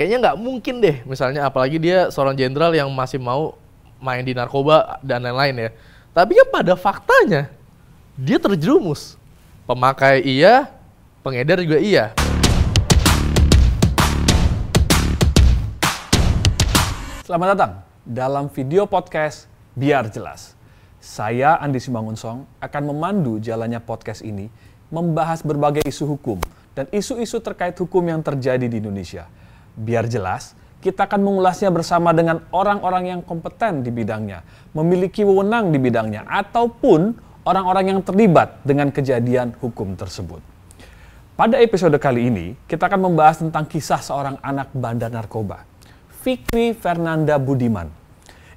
kayaknya nggak mungkin deh misalnya apalagi dia seorang jenderal yang masih mau main di narkoba dan lain-lain ya tapi kan pada faktanya dia terjerumus pemakai iya pengedar juga iya Selamat datang dalam video podcast Biar Jelas. Saya Andi Simangunsong akan memandu jalannya podcast ini membahas berbagai isu hukum dan isu-isu terkait hukum yang terjadi di Indonesia. Biar jelas, kita akan mengulasnya bersama dengan orang-orang yang kompeten di bidangnya, memiliki wewenang di bidangnya, ataupun orang-orang yang terlibat dengan kejadian hukum tersebut. Pada episode kali ini, kita akan membahas tentang kisah seorang anak bandar narkoba, Fikri Fernanda Budiman.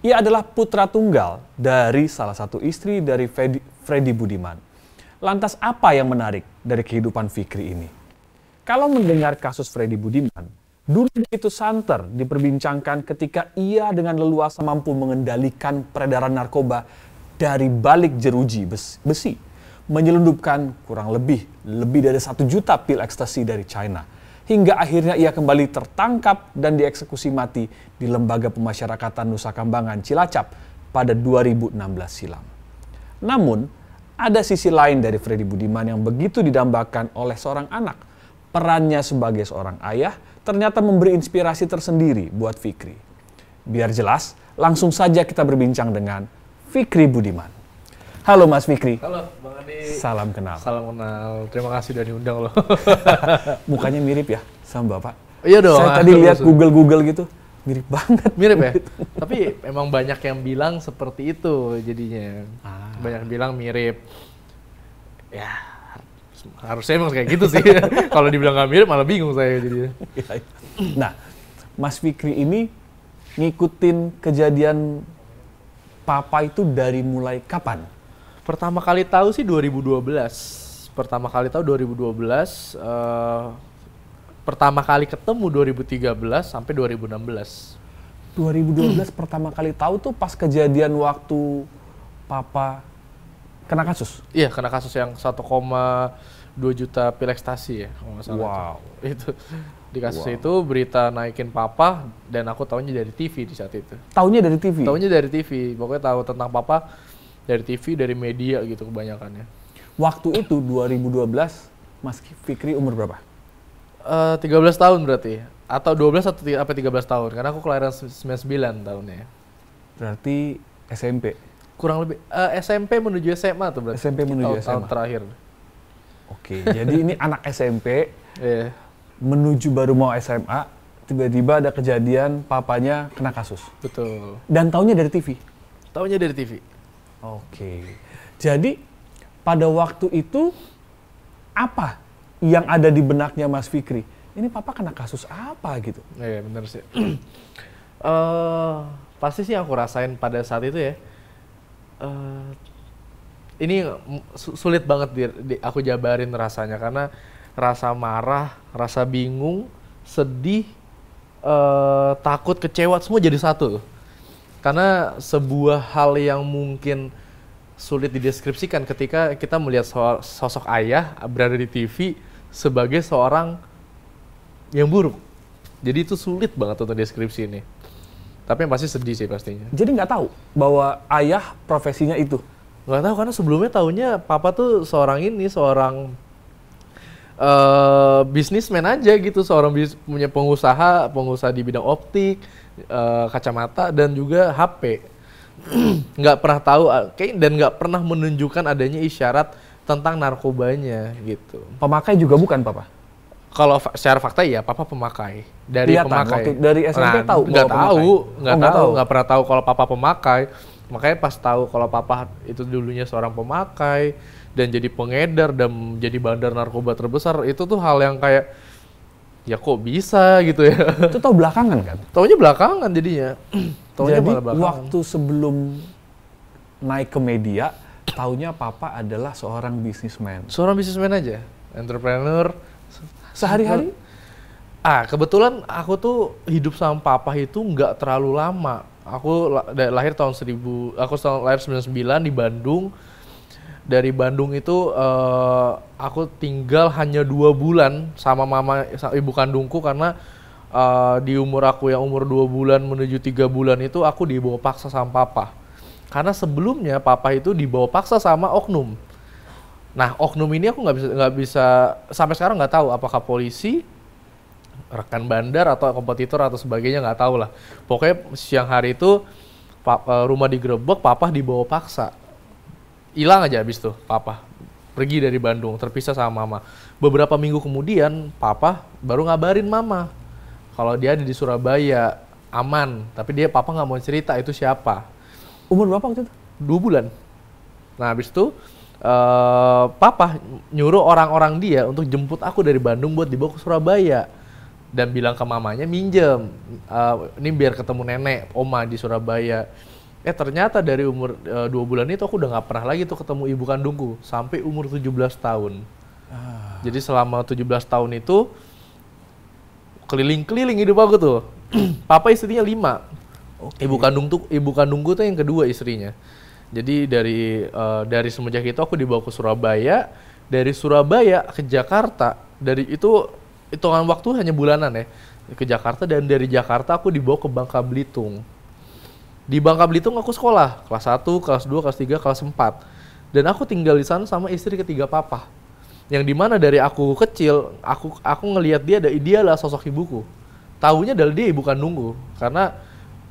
Ia adalah putra tunggal dari salah satu istri dari Freddy, Budiman. Lantas apa yang menarik dari kehidupan Fikri ini? Kalau mendengar kasus Freddy Budiman, dulu itu santer diperbincangkan ketika ia dengan leluasa mampu mengendalikan peredaran narkoba dari balik jeruji besi, menyelundupkan kurang lebih lebih dari satu juta pil ekstasi dari China. Hingga akhirnya ia kembali tertangkap dan dieksekusi mati di Lembaga Pemasyarakatan Nusa Kambangan Cilacap pada 2016 silam. Namun, ada sisi lain dari Freddy Budiman yang begitu didambakan oleh seorang anak. Perannya sebagai seorang ayah ternyata memberi inspirasi tersendiri buat Fikri. Biar jelas, langsung saja kita berbincang dengan Fikri Budiman. Halo Mas Fikri. halo bang Adi Salam kenal. salam kenal terima kasih udah diundang loh Mukanya mirip ya sama Bapak. iya dong Saya tadi lihat Google-Google gitu. Mirip banget. mirip ya tapi emang banyak yang bilang seperti itu jadinya Ah. banyak yang bilang mirip ya harusnya emang kayak gitu sih. Kalau dibilang nggak mirip malah bingung saya jadinya. Nah, Mas Fikri ini ngikutin kejadian Papa itu dari mulai kapan? pertama kali tahu sih 2012 pertama kali tahu 2012 eh, pertama kali ketemu 2013 sampai 2016 2012 pertama kali tahu tuh pas kejadian waktu Papa kena kasus. iya kena kasus yang 1,2 juta pil ekstasi ya kalau nggak salah Wow. itu di kasus itu berita naikin papa dan aku tahunya dari TV di saat itu Taunya dari TV. tahunya dari TV pokoknya tahu tentang papa dari TV dari media gitu kebanyakannya Waktu itu 2012 Mas Fikri umur berapa? Eh 13 tahun berarti atau 12 atau apa 13 tahun karena aku kelahiran se- 99 tahunnya Berarti SMP. Kurang lebih eh, SMP menuju SMA tuh berarti SMP menuju tahun, tahun SMA. terakhir Oke, jadi ini anak SMP Iya. menuju baru mau SMA, tiba-tiba ada kejadian papanya kena kasus. betul Dan taunya dari TV. tahunya dari TV Oke. Jadi pada waktu itu apa yang ada di benaknya Mas Fikri? Ini papa kena kasus apa gitu? Iya bener sih. Eh pasti sih yang aku rasain pada saat itu ya. Eh ini sulit banget di, di- aku jabarin rasanya karena rasa marah, rasa bingung, sedih, eh takut, kecewa semua jadi satu. Karena sebuah hal yang mungkin sulit dideskripsikan ketika kita melihat so- sosok ayah berada di TV sebagai seorang yang buruk. Jadi itu sulit banget untuk deskripsi ini. Tapi yang pasti sedih sih pastinya. Jadi nggak tahu bahwa ayah profesinya itu. Nggak tahu karena sebelumnya tahunya papa tuh seorang ini, seorang eh bisnismen aja gitu, seorang bis- punya pengusaha, pengusaha di bidang optik, eh, kacamata dan juga HP. nggak pernah tahu eh, kayak dan nggak pernah menunjukkan adanya isyarat tentang narkobanya gitu. Pemakai juga bukan papa. Kalau secara fakta ya papa pemakai dari Kelihatan pemakai. waktu dari SMP tahu Nggak tahu, nggak Oh, tahu, tahu. nggak pernah tahu kalau papa pemakai. Makanya pas tahu kalau papa itu dulunya seorang pemakai dan jadi pengedar dan jadi bandar narkoba terbesar itu tuh hal yang kayak ya kok bisa gitu ya. Itu tahu belakangan kan? Taunya belakangan jadinya. Taunya Jadi malah belakangan. waktu sebelum naik ke media, taunya papa adalah seorang bisnismen. Seorang bisnismen aja, entrepreneur. Sehari-hari Ah, kebetulan aku tuh hidup sama papa itu nggak terlalu lama. Aku lahir tahun 1000, aku lahir 99 di Bandung. Dari Bandung itu eh, aku tinggal hanya dua bulan sama mama ibu kandungku karena eh, di umur aku yang umur dua bulan menuju tiga bulan itu aku dibawa paksa sama papa. Karena sebelumnya papa itu dibawa paksa sama oknum. Nah oknum ini aku nggak bisa nggak bisa sampai sekarang nggak tahu apakah polisi, rekan bandar atau kompetitor atau sebagainya nggak tahu lah. Pokoknya siang hari itu pa- eh, rumah digerebek, papa dibawa paksa. Hilang aja habis tuh papa. Pergi dari Bandung, terpisah sama mama. Beberapa minggu kemudian papa baru ngabarin mama kalau dia ada di Surabaya aman, tapi dia papa nggak mau cerita itu siapa. Umur berapa waktu itu? Dua bulan. Nah habis itu eh papa nyuruh orang-orang dia untuk jemput aku dari Bandung buat dibawa ke Surabaya dan bilang ke mamanya minjem Eh, ini biar ketemu nenek oma di Surabaya. Eh ternyata dari umur eh, dua bulan itu aku udah nggak pernah lagi tuh ketemu ibu kandungku sampai umur 17 tahun. Jadi selama 17 tahun itu keliling-keliling hidup aku tuh. Papa istrinya lima. Ibu kandung tuh ibu kandungku tuh yang kedua istrinya. Jadi dari eh, dari semenjak itu aku dibawa ke Surabaya. Dari Surabaya ke Jakarta dari itu hitungan waktu hanya bulanan ya. Ke Jakarta dan dari Jakarta aku dibawa ke Bangka Belitung. Di Bangka Belitung aku sekolah kelas 1, kelas 2, kelas 3, kelas 4 dan aku tinggal di sana sama istri ketiga papa. Yang di mana dari aku kecil aku aku ngelihat dia ada dia lah sosok ibuku. Tahunya adalah dia ibu kandungku karena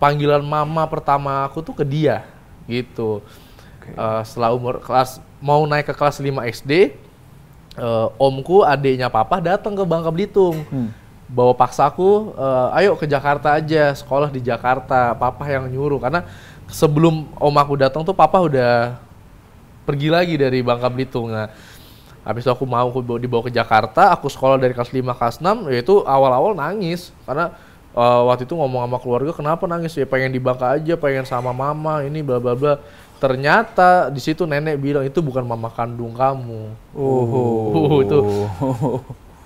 panggilan mama pertama aku tuh ke dia gitu. Eh, setelah umur kelas mau naik ke kelas 5 SD eh, omku adiknya papa datang ke Bangka Belitung. Bawa paksaku eh, ayo ke Jakarta aja sekolah di Jakarta papa yang nyuruh. Karena sebelum om aku datang tuh papa udah pergi lagi dari Bangka Belitung. Nah habis itu aku mau aku bawa- dibawa ke Jakarta aku sekolah dari kelas 5 kelas 6 yaitu awal-awal nangis. Karena eh, waktu itu ngomong sama keluarga kenapa nangis? Ya pengen di Bangka aja pengen sama mama ini bla bla bla ternyata di situ nenek bilang itu bukan mama kandung kamu. Oh, itu.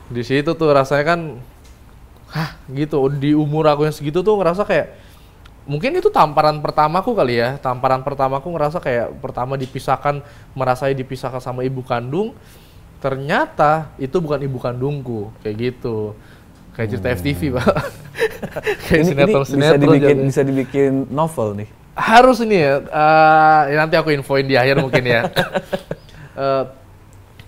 Di situ tuh rasanya kan hah gitu. Di umur aku yang segitu tuh ngerasa kayak mungkin itu tamparan pertamaku kali ya. Tamparan pertamaku ngerasa kayak pertama dipisahkan merasai dipisahkan sama ibu kandung. Ternyata itu bukan ibu kandungku kayak gitu. Kayak cerita FTV pak. Kayak ini, ini sinetron bisa dibikin bisa dibikin novel nih. Harus ini ya eh, ya nanti aku infoin di akhir mungkin ya. Eh,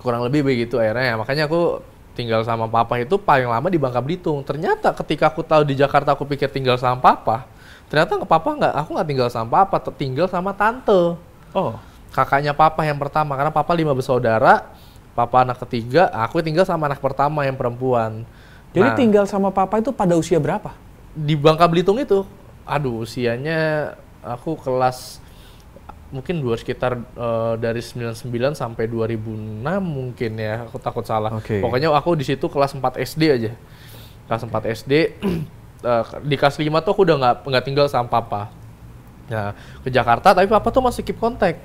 kurang lebih begitu akhirnya ya. Makanya aku tinggal sama papa itu paling lama di Bangka Belitung. Ternyata ketika aku tahu di Jakarta aku pikir tinggal sama papa ternyata nggak papa nggak aku nggak tinggal sama papa tinggal sama tante. Oh, kakaknya papa yang pertama karena papa lima bersaudara papa anak ketiga aku tinggal sama anak pertama yang perempuan. Jadi Nah, tinggal sama papa itu pada usia berapa? di Bangka Belitung itu aduh usianya aku kelas mungkin dua sekitar eh, dari 99 sampai 2006 mungkin ya aku takut salah. Oke. pokoknya aku di situ kelas 4 SD aja. Kelas 4 SD eh, di kelas 5 tuh aku udah nggak nggak tinggal sama papa. Nah ke Jakarta tapi papa tuh masih keep kontak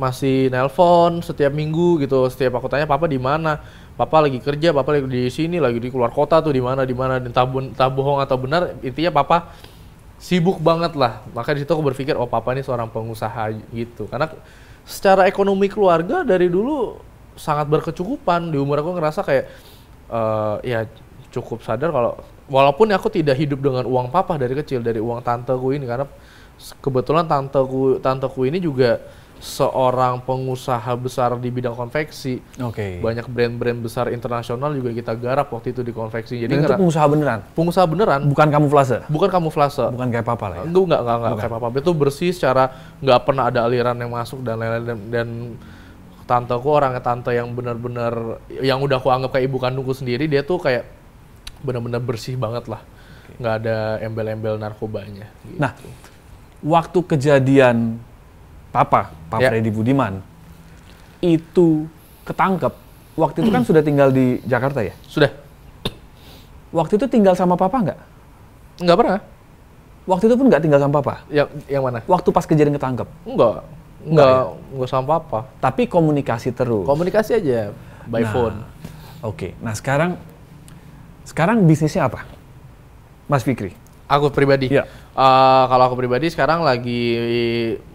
masih nelpon setiap minggu gitu setiap aku tanya papa di mana? Papa lagi kerja papa lagi di sini lagi di keluar kota tuh di mana di mana dan entah, entah bohong atau benar intinya papa sibuk banget lah. Maka di situ aku berpikir oh papa ini seorang pengusaha gitu. Karena secara ekonomi keluarga dari dulu sangat berkecukupan. Di umur aku ngerasa kayak eh, ya cukup sadar kalau walaupun aku tidak hidup dengan uang papa dari kecil dari uang tanteku ini. Karena kebetulan tanteku tanteku ini juga seorang pengusaha besar di bidang konveksi Oke. banyak brand-brand besar internasional juga kita garap waktu itu di konveksi jadi Dan itu pengusaha beneran, pengusaha beneran bukan kamuflase, bukan kamuflase bukan kayak papa lah ya. Enggak, enggak, enggak, enggak kayak apa-apa. Itu bersih secara nggak pernah ada aliran yang masuk dan lain-lain dan, dan tanteku orangnya tante yang benar-benar yang udah aku anggap kayak ibu kandungku sendiri, dia tuh kayak benar-benar bersih banget lah. nggak ada embel-embel narkobanya. gitu. Nah, waktu kejadian papa, Pak Ya. Freddy Budiman, itu ketangkep. Waktu itu kan sudah tinggal di Jakarta ya? Sudah? Waktu itu tinggal sama papa nggak? Nggak pernah? Waktu itu pun nggak tinggal sama papa? Yang yang mana? Waktu pas kejadian ketangkep? Enggak. Enggak Enggak, enggak sama apa. Tapi komunikasi terus? Komunikasi aja by Nah, phone. Oke, nah sekarang sekarang bisnisnya apa? Mas Fikri? Aku pribadi. Iya. Eh, kalau aku pribadi sekarang lagi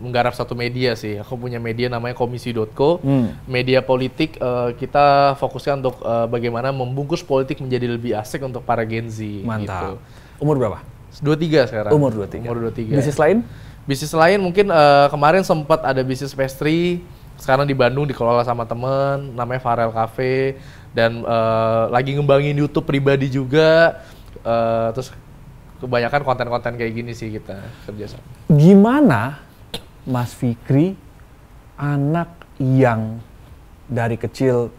menggarap satu media sih. Aku punya media namanya komisi.co. Hmm. Media politik eh, kita fokuskan untuk eh, bagaimana membungkus politik menjadi lebih asik untuk para Gen Z. Mantap. Gitu. Umur berapa? 23 sekarang. Umur 23. Umur 23. Bisnis lain? Bisnis lain mungkin eh, kemarin sempat ada bisnis pastry, sekarang di Bandung dikelola sama temen, namanya Farel Cafe, dan eh, lagi ngembangin YouTube pribadi juga, eh, terus kebanyakan konten-konten kayak gini sih kita kerja sama. Gimana Mas Fikri anak yang dari kecil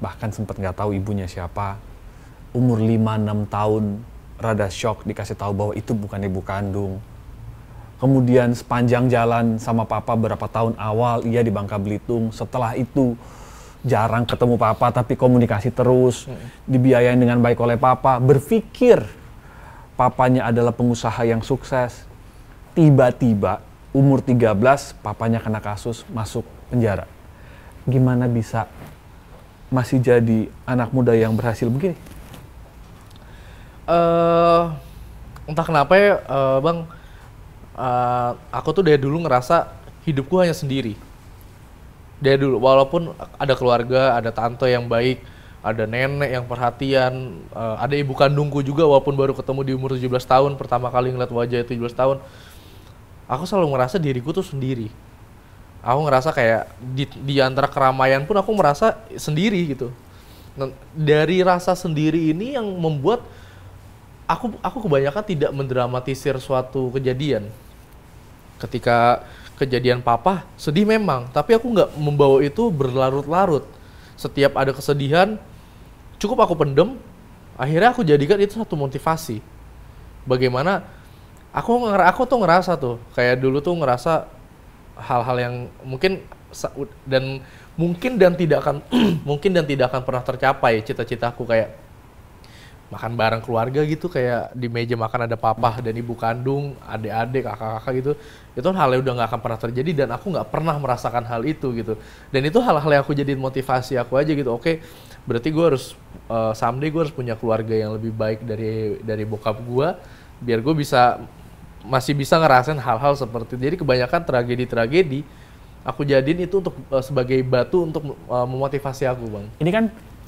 bahkan sempat nggak tahu ibunya siapa, umur 5-6 tahun rada shock dikasih tahu bahwa itu bukan ibu kandung. Kemudian sepanjang jalan sama papa berapa tahun awal ia di Bangka Belitung, setelah itu jarang ketemu papa tapi komunikasi terus, dibiayain dengan baik oleh papa, berpikir papanya adalah pengusaha yang sukses. Tiba-tiba umur 13 papanya kena kasus masuk penjara. Gimana bisa masih jadi anak muda yang berhasil begini? eh entah kenapa ya eh, bang, eh, aku tuh dari dulu ngerasa hidupku hanya sendiri. Dari dulu, walaupun ada keluarga, ada tante yang baik, ada nenek yang perhatian, eh, ada ibu kandungku juga walaupun baru ketemu di umur 17 tahun, pertama kali ngeliat wajah itu 17 tahun, aku selalu ngerasa diriku tuh sendiri. Aku ngerasa kayak di, di antara keramaian pun aku merasa sendiri gitu. Nah, dari rasa sendiri ini yang membuat aku aku kebanyakan tidak mendramatisir suatu kejadian. Ketika kejadian papa sedih memang, tapi aku nggak membawa itu berlarut-larut. Setiap ada kesedihan, cukup aku pendem. Akhirnya aku jadikan itu satu motivasi. Bagaimana aku aku tuh ngerasa tuh kayak dulu tuh ngerasa hal-hal yang mungkin dan mungkin dan tidak akan mungkin dan tidak akan pernah tercapai cita-citaku kayak makan bareng keluarga gitu kayak di meja makan ada papa dan ibu kandung, adik-adik, kakak-kakak gitu. Itu hal yang udah nggak akan pernah terjadi dan aku nggak pernah merasakan hal itu gitu. Dan itu hal-hal yang aku jadiin motivasi aku aja gitu. Oke, berarti gue harus eh, someday gue harus punya keluarga yang lebih baik dari dari bokap gue biar gue bisa masih bisa ngerasain hal-hal seperti itu. Jadi kebanyakan tragedi-tragedi aku jadiin itu untuk eh, sebagai batu untuk eh, memotivasi aku, Bang. Ini kan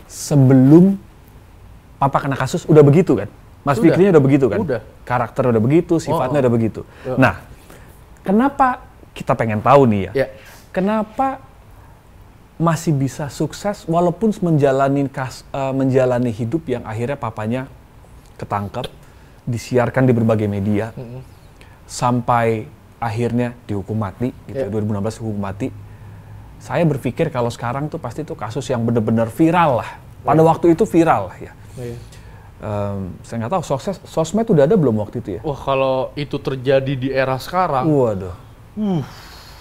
sebelum papa kena kasus udah begitu kan? Mas Udah. Fikrinya udah begitu kan? Udah. Karakter udah begitu, sifatnya Oh, oh. udah begitu. Ya. Nah, kenapa kita pengen tahu nih ya? Ya. Kenapa masih bisa sukses walaupun menjalani kas, eh, menjalani hidup yang akhirnya papanya ketangkep, disiarkan di berbagai media, Mm-mm. sampai akhirnya dihukum mati, gitu Ya. ya. 2016 hukum mati. Saya berpikir kalau sekarang tuh pasti itu kasus yang benar-benar viral lah. Pada waktu itu viral lah ya. Iya. Em, saya nggak tahu sukses sosmed udah ada belum waktu itu ya? Wah kalau itu terjadi di era sekarang, Waduh.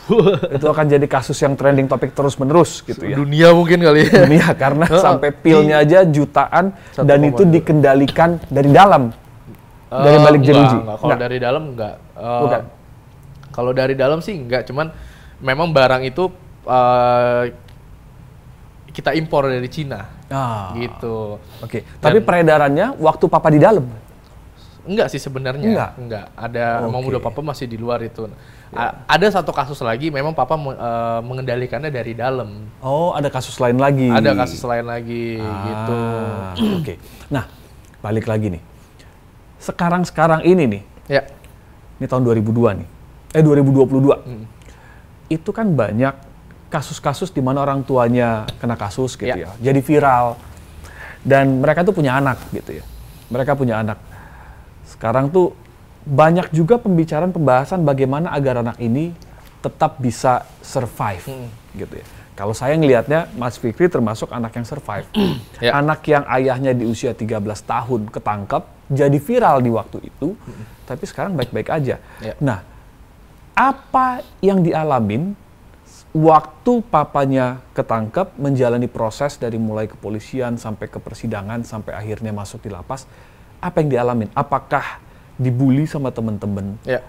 itu akan jadi kasus yang trending topik terus menerus gitu ya. dunia mungkin kali ya. Dunia karena sampai pilnya aja jutaan Satu dan itu dikendalikan dari dalam. Dari Eh, balik jeruji? enggak. Kalau dari dalam enggak. Eh, Bukan. Kalau dari dalam sih enggak, cuman memang barang itu eh, kita impor dari Cina, Ah, gitu. Oke. Tapi peredarannya waktu papa di dalam. Enggak sih sebenarnya. Enggak? Enggak. Ada emang Oke. udah papa masih di luar itu. A- ada satu kasus lagi, memang papa eh, mengendalikannya dari dalam. Oh, ada kasus lain lagi. Ada kasus lain lagi, gitu. Ah, Oke. Nah, balik lagi nih. Sekarang-sekarang ini nih, Ya. ini tahun 2002 nih. Eh 2022. Mm. Itu kan banyak kasus-kasus di mana orang tuanya kena kasus gitu Ya. ya. Jadi viral. Dan mereka tuh punya anak gitu ya. Mereka punya anak. Sekarang tuh banyak juga pembicaraan pembahasan bagaimana agar anak ini tetap bisa survive Mm. gitu ya. Kalau saya ngelihatnya Mas Fikri termasuk anak yang survive. Ya. Anak yang ayahnya di usia 13 tahun ketangkep, jadi viral di waktu itu, tapi sekarang baik-baik aja. Ya. Nah, apa yang dialamin waktu papanya ketangkep menjalani proses dari mulai kepolisian sampai ke persidangan sampai akhirnya masuk di lapas, apa yang dialamin? Apakah dibully sama temen-temen Ya.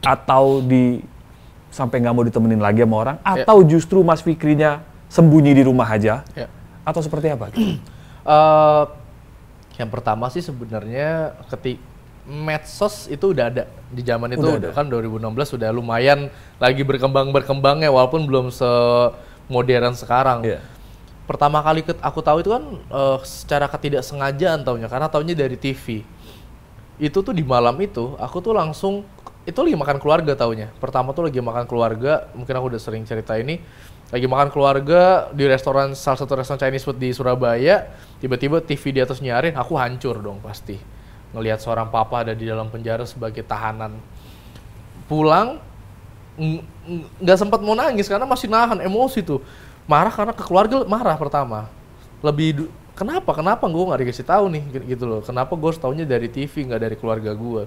atau di sampai nggak mau ditemenin lagi sama orang Ya. atau justru Mas Fikrinya sembunyi di rumah aja Ya. atau seperti apa? gitu? Eh, yang pertama sih sebenarnya ketik medsos itu udah ada di zaman itu Udah ada. kan 2016 sudah lumayan lagi berkembang berkembangnya walaupun belum semodern sekarang. Iya. Pertama kali aku tahu itu kan eh, secara ketidaksengajaan taunya karena taunya dari TV. itu tuh di malam itu aku tuh langsung itu lagi makan keluarga taunya. Pertama tuh lagi makan keluarga mungkin aku udah sering cerita ini. Lagi makan keluarga di restoran salah satu restoran Chinese food di Surabaya tiba-tiba TV di atas nyarin aku hancur dong pasti. Ngelihat seorang papa ada di dalam penjara sebagai tahanan. Pulang ng- ng- nggak sempat mau nangis karena masih nahan emosi tuh marah karena ke keluarga marah pertama. Lebih kenapa? Kenapa gue nggak dikasih tahu nih gitu- gitu loh. Kenapa gue taunya dari TV nggak dari keluarga gue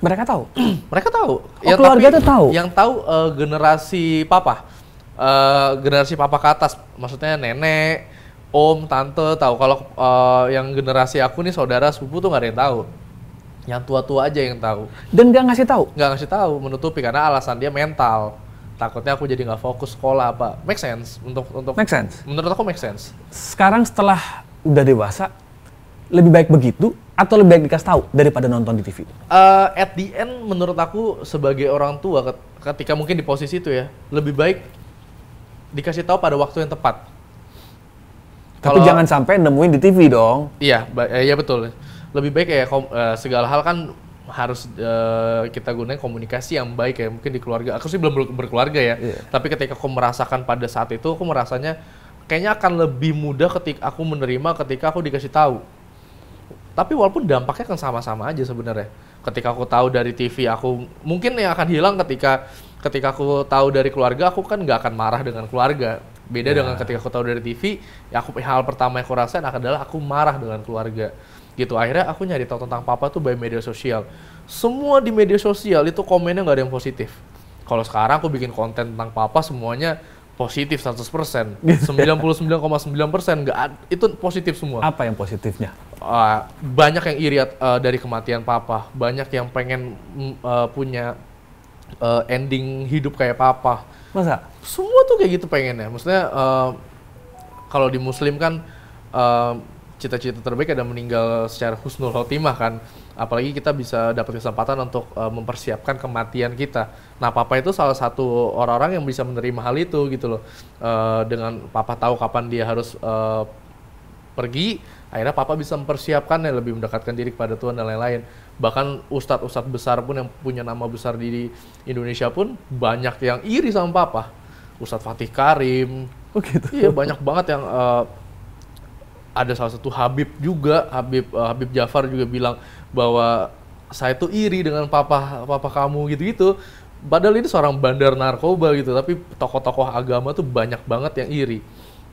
Mereka tahu. mereka tahu. Oh, keluarga tuh tahu? yang tahu eh, generasi papa. Eh, generasi papa ke atas maksudnya nenek om tante tahu. Kalau eh, yang generasi aku nih saudara sepupu tuh nggak ada yang tahu. Yang tua-tua aja yang tahu. Dan nggak ngasih tahu. nggak ngasih tahu menutupi karena alasan dia mental takutnya aku jadi nggak fokus sekolah apa make sense untuk untuk Make sense. menurut aku make sense Sekarang setelah udah dewasa, lebih baik begitu atau lebih baik dikasih tahu daripada nonton di TV? Eh, at the end menurut aku sebagai orang tua ket- ketika mungkin di posisi itu ya lebih baik dikasih tahu pada waktu yang tepat Tapi Kalau- jangan sampai nemuin di TV dong. Iya, eh, iya betul. Lebih baik ya kom- segala hal kan harus eh, kita gunakan komunikasi yang baik ya. Mungkin di keluarga. Aku sih belum ber- berkeluarga ya. Iya. Tapi ketika aku merasakan pada saat itu, aku merasanya kayaknya akan lebih mudah ketika aku menerima ketika aku dikasih tahu. Tapi walaupun dampaknya kan sama-sama aja sebenarnya. Ketika aku tahu dari TV, aku mungkin yang akan hilang ketika ketika aku tahu dari keluarga, aku kan nggak akan marah dengan keluarga. Beda Ya. dengan ketika aku tahu dari TV, ya aku hal pertama yang aku rasain adalah aku marah dengan keluarga. Gitu. Akhirnya aku nyari tahu tentang papa tuh by media sosial. Semua di media sosial itu komennya nggak ada yang positif. Kalau sekarang aku bikin konten tentang papa semuanya positif 100%. 99,9% nggak ad- itu positif semua. Apa yang positifnya? Uh, banyak yang iri uh, dari kematian papa, banyak yang pengen uh, punya uh, ending hidup kayak papa. Masa? Semua tuh kayak gitu pengennya. Maksudnya uh, kalau di Muslim kan uh, cita-cita terbaik ada meninggal secara husnul khotimah kan. Apalagi kita bisa dapat kesempatan untuk uh, mempersiapkan kematian kita. Nah, papa itu salah satu orang-orang yang bisa menerima hal itu gitu loh. Uh, dengan papa tahu kapan dia harus uh, pergi, akhirnya papa bisa mempersiapkannya lebih mendekatkan diri kepada Tuhan dan lain-lain. Bahkan ustadz-ustadz besar pun yang punya nama besar di Indonesia pun banyak yang iri sama papa. Ustadz Fatih Karim, Oh gitu. iya banyak banget yang eh, ada salah satu Habib juga, Habib eh, Habib Jafar juga bilang bahwa saya tuh iri dengan papa papa kamu gitu-gitu. Padahal ini seorang bandar narkoba gitu, tapi tokoh-tokoh agama tuh banyak banget yang iri.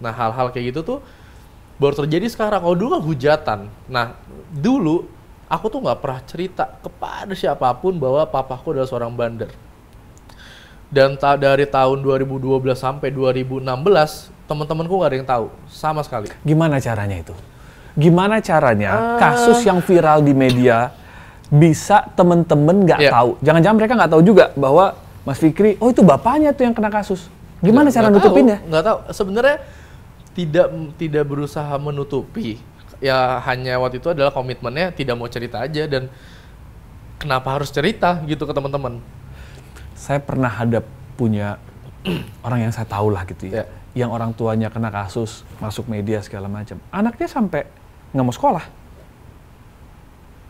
Nah hal-hal kayak gitu tuh baru terjadi sekarang. Kalau dulu kan hujatan. Nah dulu aku tuh nggak pernah cerita kepada siapa pun bahwa papaku adalah seorang bandar. Dan ta- dari tahun 2012 sampai 2016 teman-temanku nggak ada yang tahu sama sekali. Gimana caranya itu? Gimana caranya Ah. kasus yang viral di media bisa temen-temen nggak Iya. tahu? Jangan-jangan mereka nggak tahu juga bahwa Mas Fikri, oh itu bapaknya tuh yang kena kasus. Gimana Nggak- cara nggak nutupinnya? tahu, Nggak tahu. Sebenarnya tidak tidak berusaha menutupi. Ya hanya waktu itu adalah komitmennya tidak mau cerita aja dan kenapa harus cerita gitu ke teman-teman. Saya pernah hadap punya orang yang saya tahu lah gitu ya, Iya. Yang orang tuanya kena kasus masuk media segala macam. Anaknya sampai nggak mau sekolah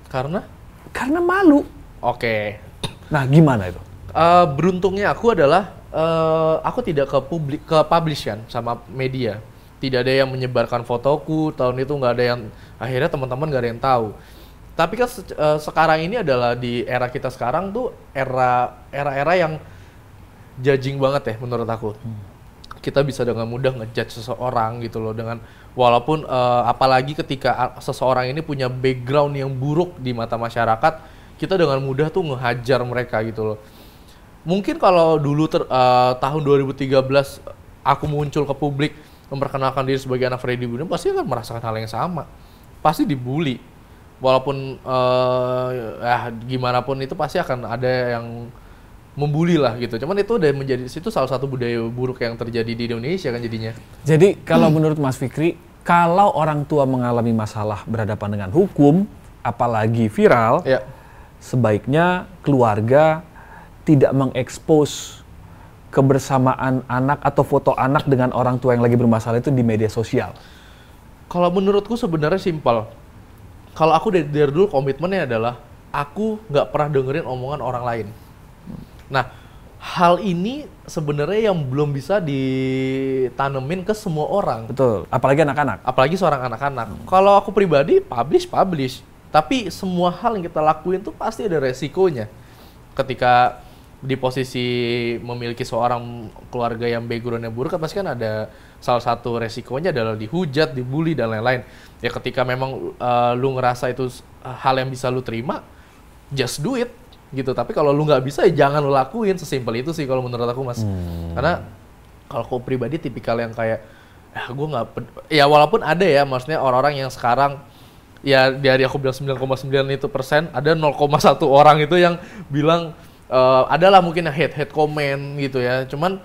Karena karena malu. oke. Nah gimana itu? Eh, beruntungnya aku adalah eh, aku tidak ke publik ke publish kan sama media. Tidak ada yang menyebarkan fotoku tahun itu nggak ada yang akhirnya teman-teman nggak ada yang tahu. Tapi kan se- eh, sekarang ini adalah di era kita sekarang tuh era era-era yang judging banget ya menurut aku. Kita bisa dengan mudah ngejudge seseorang gitu loh. Dengan walaupun eh, apalagi ketika seseorang ini punya background yang buruk di mata masyarakat, kita dengan mudah tuh ngehajar mereka gitu loh. Mungkin kalau dulu ter- eh, tahun 2013 aku muncul ke publik memperkenalkan diri sebagai anak Freddy Budiman pasti akan merasakan hal yang sama. Pasti dibully. Walaupun eh ya gimana pun itu pasti akan ada yang membuli lah gitu cuman itu udah menjadi itu salah satu budaya buruk yang terjadi di Indonesia kan jadinya Jadi kalau menurut Mas Fikri, kalau orang tua mengalami masalah berhadapan dengan hukum, apalagi viral, ya sebaiknya keluarga tidak mengekspos kebersamaan anak atau foto anak dengan orang tua yang lagi bermasalah itu di media sosial. Kalau menurutku sebenarnya simpel. kalau aku dari, dari dulu komitmennya adalah aku nggak pernah dengerin omongan orang lain. Nah, hal ini sebenarnya yang belum bisa ditanemin ke semua orang. Betul. Apalagi anak-anak. Apalagi seorang anak-anak. Kalau aku pribadi, publish, publish. Tapi semua hal yang kita lakuin tuh pasti ada resikonya. Ketika di posisi memiliki seorang keluarga yang backgroundnya buruk, pasti kan ada salah satu resikonya adalah dihujat, dibully dan lain-lain. Ya ketika memang uh, lu ngerasa itu hal yang bisa lu terima, just do it gitu. Tapi kalau lu nggak bisa ya jangan lu lakuin. Sesimpel itu sih kalau menurut aku mas. Hmm. Karena kalau aku pribadi tipikal yang kayak, ah gue nggak, ya walaupun ada ya, maksudnya orang-orang yang sekarang ya dari aku bilang 9,9 itu persen, ada 0,1 orang itu yang bilang eh, adalah mungkin hate hate comment gitu ya. Cuman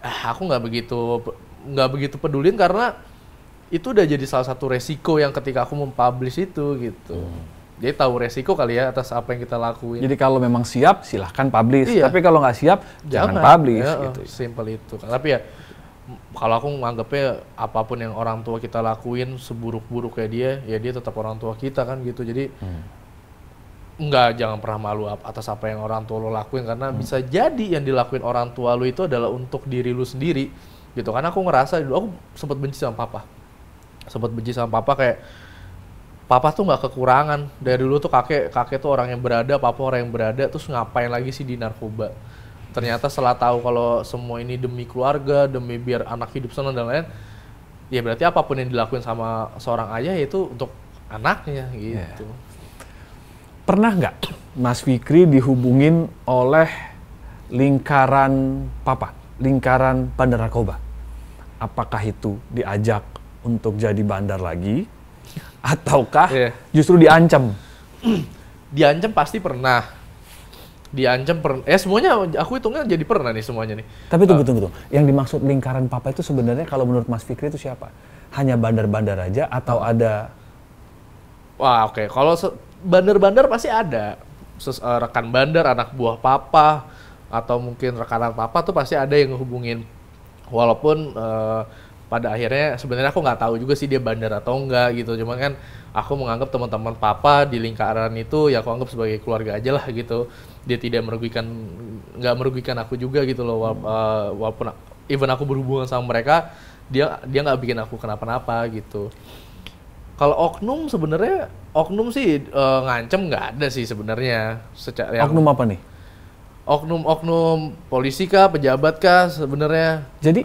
ah, aku nggak begitu nggak begitu pedulin karena itu udah jadi salah satu resiko yang ketika aku mempublish itu gitu. Jadi tahu resiko kali ya atas apa yang kita lakuin. Jadi kalau memang siap, silahkan publish. Iya. Tapi kalau nggak siap, jangan, publish. Ya, gitu. Simpel itu. Tapi ya kalau aku menganggapnya apa pun yang orang tua kita lakuin seburuk-buruk kayak dia, ya dia tetap orang tua kita kan gitu. Jadi Hmm. enggak jangan pernah malu atas apa yang orang tua lo lakuin karena Hmm. bisa jadi yang dilakuin orang tua lo itu adalah untuk diri lu sendiri gitu. Karena aku ngerasa dulu aku sempat benci sama papa. Sempat benci sama papa kayak papa tuh nggak kekurangan dari dulu tuh kakek kakek tuh orang yang berada papa orang yang berada terus ngapain lagi sih di narkoba ternyata setelah tahu kalau semua ini demi keluarga demi biar anak hidup senang dan lain ya berarti apa pun yang dilakuin sama seorang ayah itu untuk anaknya gitu Pernah nggak Mas Fikri dihubungin oleh lingkaran papa, lingkaran bandar narkoba? Apakah itu diajak untuk jadi bandar lagi? Ataukah Iya. justru diancam? diancam pasti pernah diancam pernah eh semuanya aku hitungnya jadi pernah nih semuanya nih Tapi tunggu, tunggu, tunggu. Yang dimaksud lingkaran papa itu sebenarnya kalau menurut Mas Fikri itu siapa? Hanya bandar-bandar aja atau ada Wah oke, kalau se- bandar-bandar pasti ada Ses- eh, rekan bandar, anak buah papa atau mungkin rekanan papa tuh pasti ada yang ngehubungin. Walaupun eh, pada akhirnya sebenarnya aku nggak tahu juga sih dia bandar atau enggak gitu. Cuman kan aku menganggap teman-teman papa di lingkaran itu ya aku anggap sebagai keluarga aja lah gitu. Dia tidak merugikan nggak merugikan aku juga gitu loh. Wal- eh, walaupun even aku berhubungan sama mereka, dia dia nggak bikin aku kenapa-napa gitu. Kalau oknum sebenarnya oknum sih eh, ngancem nggak ada sih sebenarnya secara yang- oknum apa nih? oknum-oknum polisi kah pejabat kah sebenarnya Jadi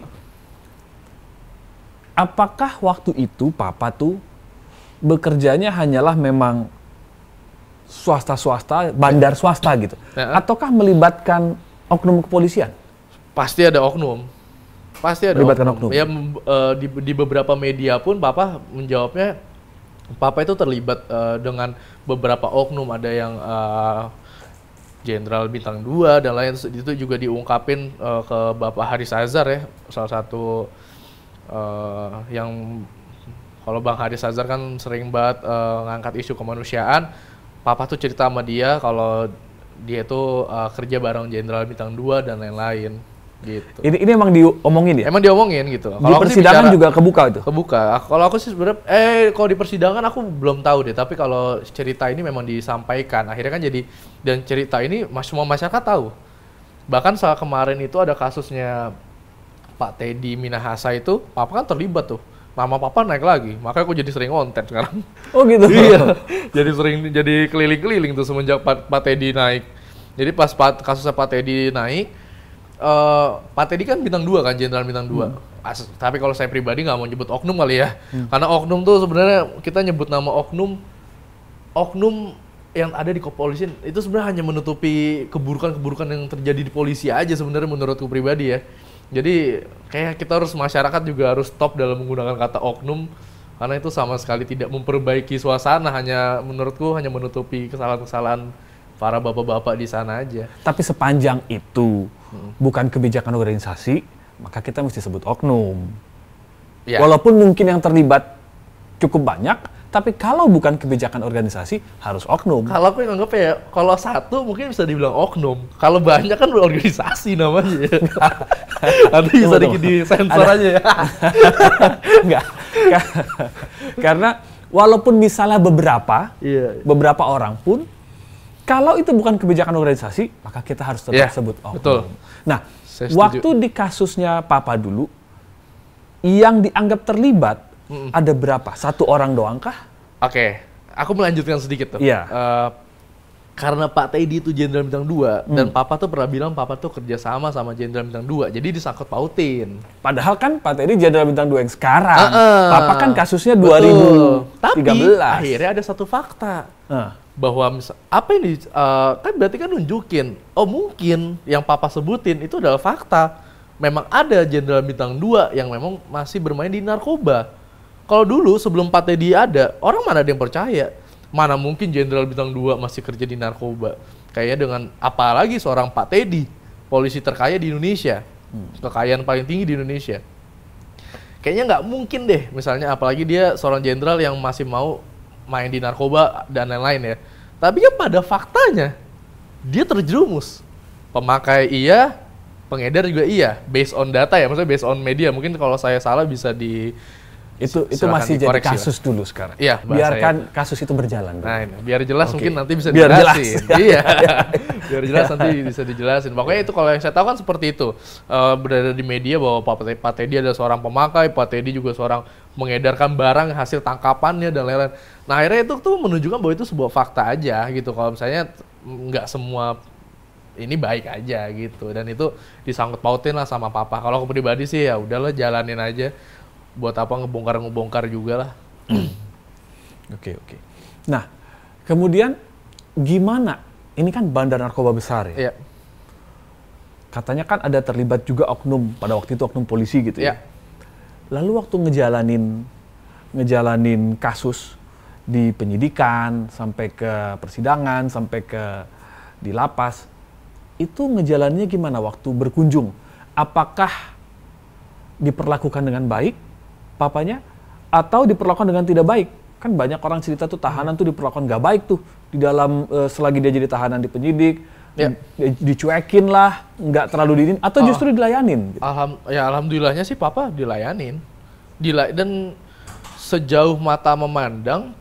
apakah waktu itu papa tuh bekerjanya hanyalah memang swasta-swasta, bandar swasta gitu? Ya. Ataukah melibatkan oknum kepolisian? pasti ada oknum pasti ada Melibatkan oknum. ya mem- eh, di, di beberapa media pun papa menjawabnya papa itu terlibat eh, dengan beberapa oknum ada yang eh, jenderal bintang 2 dan lain itu juga diungkapin eh, ke bapak Haris Azhar ya salah satu eh, yang kalau bang Haris Azhar kan sering banget eh, ngangkat isu kemanusiaan papa tuh cerita sama dia kalau dia itu eh, kerja bareng jenderal bintang 2 dan lain-lain gitu Ini ini emang diomongin ya? Emang diomongin gitu. Di Kalau sih persidangan bicara- juga kebuka itu. kebuka. Kalau aku sih sebenarnya eh kalau di persidangan aku belum tahu deh, tapi kalau cerita ini memang disampaikan. Akhirnya kan jadi dan cerita ini semua masyarakat tahu. Bahkan saat kemarin itu ada kasusnya Pak Teddy Minahasa itu, papa kan terlibat tuh. Nama papa naik lagi, makanya aku jadi sering konten sekarang. Oh gitu. iya, jadi sering jadi keliling-keliling tuh semenjak Pak, Pak Teddy naik. Jadi pas Pak, kasusnya Pak Teddy naik, eh Pak Teddy kan bintang 2 kan, jenderal bintang 2. As- tapi kalau saya pribadi nggak mau nyebut oknum kali ya. Karena oknum tuh sebenarnya kita nyebut nama oknum oknum yang ada di kepolisian itu sebenarnya hanya menutupi keburukan-keburukan yang terjadi di polisi aja sebenarnya menurutku pribadi ya. Jadi kayak kita harus masyarakat juga harus stop dalam menggunakan kata oknum karena itu sama sekali tidak memperbaiki suasana hanya menurutku hanya menutupi kesalahan-kesalahan para bapak-bapak di sana aja. Tapi sepanjang itu Hmm. bukan kebijakan organisasi, maka kita mesti sebut oknum. Ya. Walaupun mungkin yang terlibat cukup banyak, tapi kalau bukan kebijakan organisasi harus oknum. Kalau aku yang anggap ya, kalau satu mungkin bisa dibilang oknum. Kalau banyak kan organisasi namanya. Nanti bisa Tunggu, di, sensor Ada- aja ya. Enggak. Ka- Karena walaupun misalnya beberapa, Iya. beberapa orang pun, kalau itu bukan kebijakan organisasi, maka kita harus tetap Iya, sebut oknum. betul. Nah, waktu di kasusnya Papa dulu, yang dianggap terlibat ada berapa? Satu orang doang kah? Oke, aku melanjutkan sedikit tuh. Iya. Eh, karena Pak Teddy itu jenderal bintang 2 Hmm. dan Papa tuh pernah bilang Papa tuh kerja sama sama jenderal bintang 2. Jadi disangkut pautin. Padahal kan Pak Teddy jenderal bintang 2 yang sekarang. Heeh. Papa kan kasusnya Betul. 2013. Tapi akhirnya ada satu fakta Nah, bahwa apa yang di, eh, kan berarti kan nunjukin oh mungkin yang Papa sebutin itu adalah fakta. Memang ada jenderal bintang 2 yang memang masih bermain di narkoba. Kalau dulu sebelum Pak Teddy ada, orang mana ada yang percaya? Mana mungkin jenderal bintang 2 masih kerja di narkoba? Kayaknya dengan apalagi seorang Pak Teddy, polisi terkaya di Indonesia. Kekayaan paling tinggi di Indonesia. Kayaknya nggak mungkin deh, misalnya apalagi dia seorang jenderal yang masih mau main di narkoba dan lain-lain ya. Tapi kan pada faktanya dia terjerumus. Pemakai iya, pengedar juga iya. Based on data ya, maksudnya based on media. Mungkin kalau saya salah bisa di itu itu Silakan masih jadi dikoreksi lah. kasus dulu sekarang. Bahasa Biarkan kasus itu berjalan. dulu. Nah, ini, biar jelas Oke. mungkin nanti bisa Biar dijelasin. jelas. iya. biar jelas nanti bisa dijelasin. Pokoknya itu kalau yang saya tahu kan seperti itu. Eh, berada di media bahwa Pak, Pak Teddy adalah seorang pemakai, Pak Teddy juga seorang mengedarkan barang hasil tangkapannya dan lain-lain. Nah, akhirnya itu tuh menunjukkan bahwa itu sebuah fakta aja gitu. Kalau misalnya nggak semua ini baik aja gitu dan itu disangkut pautin lah sama papa kalau aku pribadi sih ya udahlah jalanin aja buat apa ngebongkar ngebongkar juga lah Oke, oke. Nah, kemudian gimana? Ini kan bandar narkoba besar ya. Iya. Katanya kan ada terlibat juga oknum pada waktu itu oknum polisi gitu ya. Iya. Lalu waktu ngejalanin ngejalanin kasus di penyidikan sampai ke persidangan sampai ke di lapas itu ngejalannya gimana waktu berkunjung? Apakah diperlakukan dengan baik papanya atau diperlakukan dengan tidak baik? Kan banyak orang cerita tuh tahanan tuh diperlakukan nggak baik tuh di dalam eh, selagi dia jadi tahanan di penyidik, Ya. di- dicuekin lah, nggak terlalu dinin atau Oh. justru dilayanin. gitu? Alham, ya alhamdulillahnya sih papa dilayanin. Dila dan sejauh mata memandang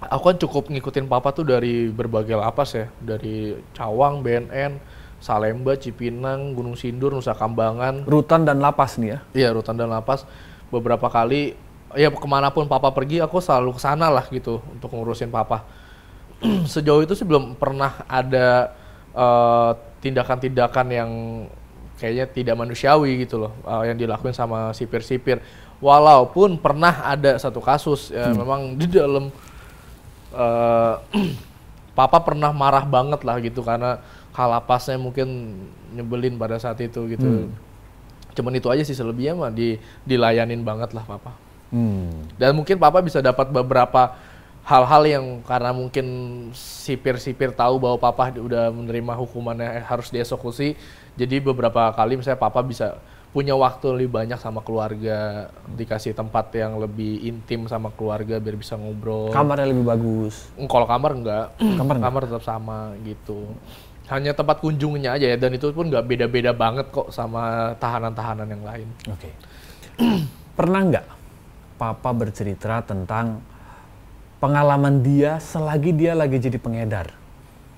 aku kan cukup ngikutin papa tuh dari berbagai lapas ya, dari Cawang, BNN, Salemba, Cipinang, Gunung Sindur, Nusa Kambangan, Rutan dan lapas nih ya. iya rutan dan lapas beberapa kali ya ke mana pun papa pergi aku selalu ke sana lah gitu untuk ngurusin papa. Sejauh itu sih belum pernah ada eh, tindakan-tindakan yang kayaknya tidak manusiawi gitu loh eh, yang dilakuin sama sipir-sipir. Walaupun pernah ada satu kasus ya memang di dalam eh, papa pernah marah banget lah gitu karena kalapasnya mungkin nyebelin pada saat itu gitu. Cuman itu aja sih selebihnya mah di dilayanin banget lah papa. Hmm. Dan mungkin papa bisa dapat beberapa hal-hal yang karena mungkin sipir-sipir tahu bahwa papa udah menerima hukumannya harus dieksekusi. Jadi beberapa kali misalnya papa bisa punya waktu lebih banyak sama keluarga, dikasih tempat yang lebih intim sama keluarga biar bisa ngobrol. Kamarnya lebih bagus. Kalau kamar enggak, Kamar enggak? tetap sama gitu. Hanya tempat kunjungnya aja ya, dan itu pun nggak beda-beda banget kok sama tahanan-tahanan yang lain. Oke. Pernah nggak Papa bercerita tentang pengalaman dia selagi dia lagi jadi pengedar?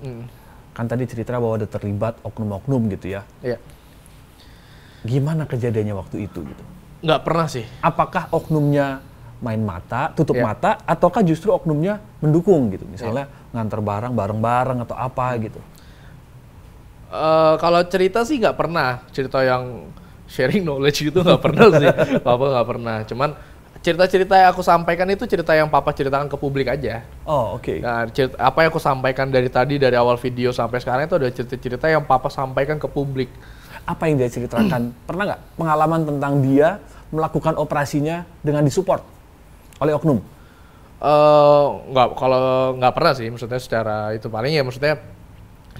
Mm, Kan tadi cerita bahwa ada terlibat oknum-oknum gitu ya. Iya, Gimana kejadiannya waktu itu gitu? nggak pernah sih. Apakah oknumnya main mata, tutup Iya. mata, ataukah justru oknumnya mendukung gitu? Misalnya nganter barang bareng-bareng atau apa gitu? Eh, kalau cerita sih nggak pernah cerita yang sharing knowledge gitu nggak pernah sih papa nggak pernah cuman cerita-cerita yang aku sampaikan itu cerita yang papa ceritakan ke publik aja Oh oke. nah cerita, apa yang aku sampaikan dari tadi dari awal video sampai sekarang itu ada cerita-cerita yang papa sampaikan ke publik Apa yang dia ceritakan? Pernah nggak pengalaman tentang dia melakukan operasinya dengan disupport oleh oknum? Eh nggak kalau nggak pernah sih maksudnya secara itu paling ya maksudnya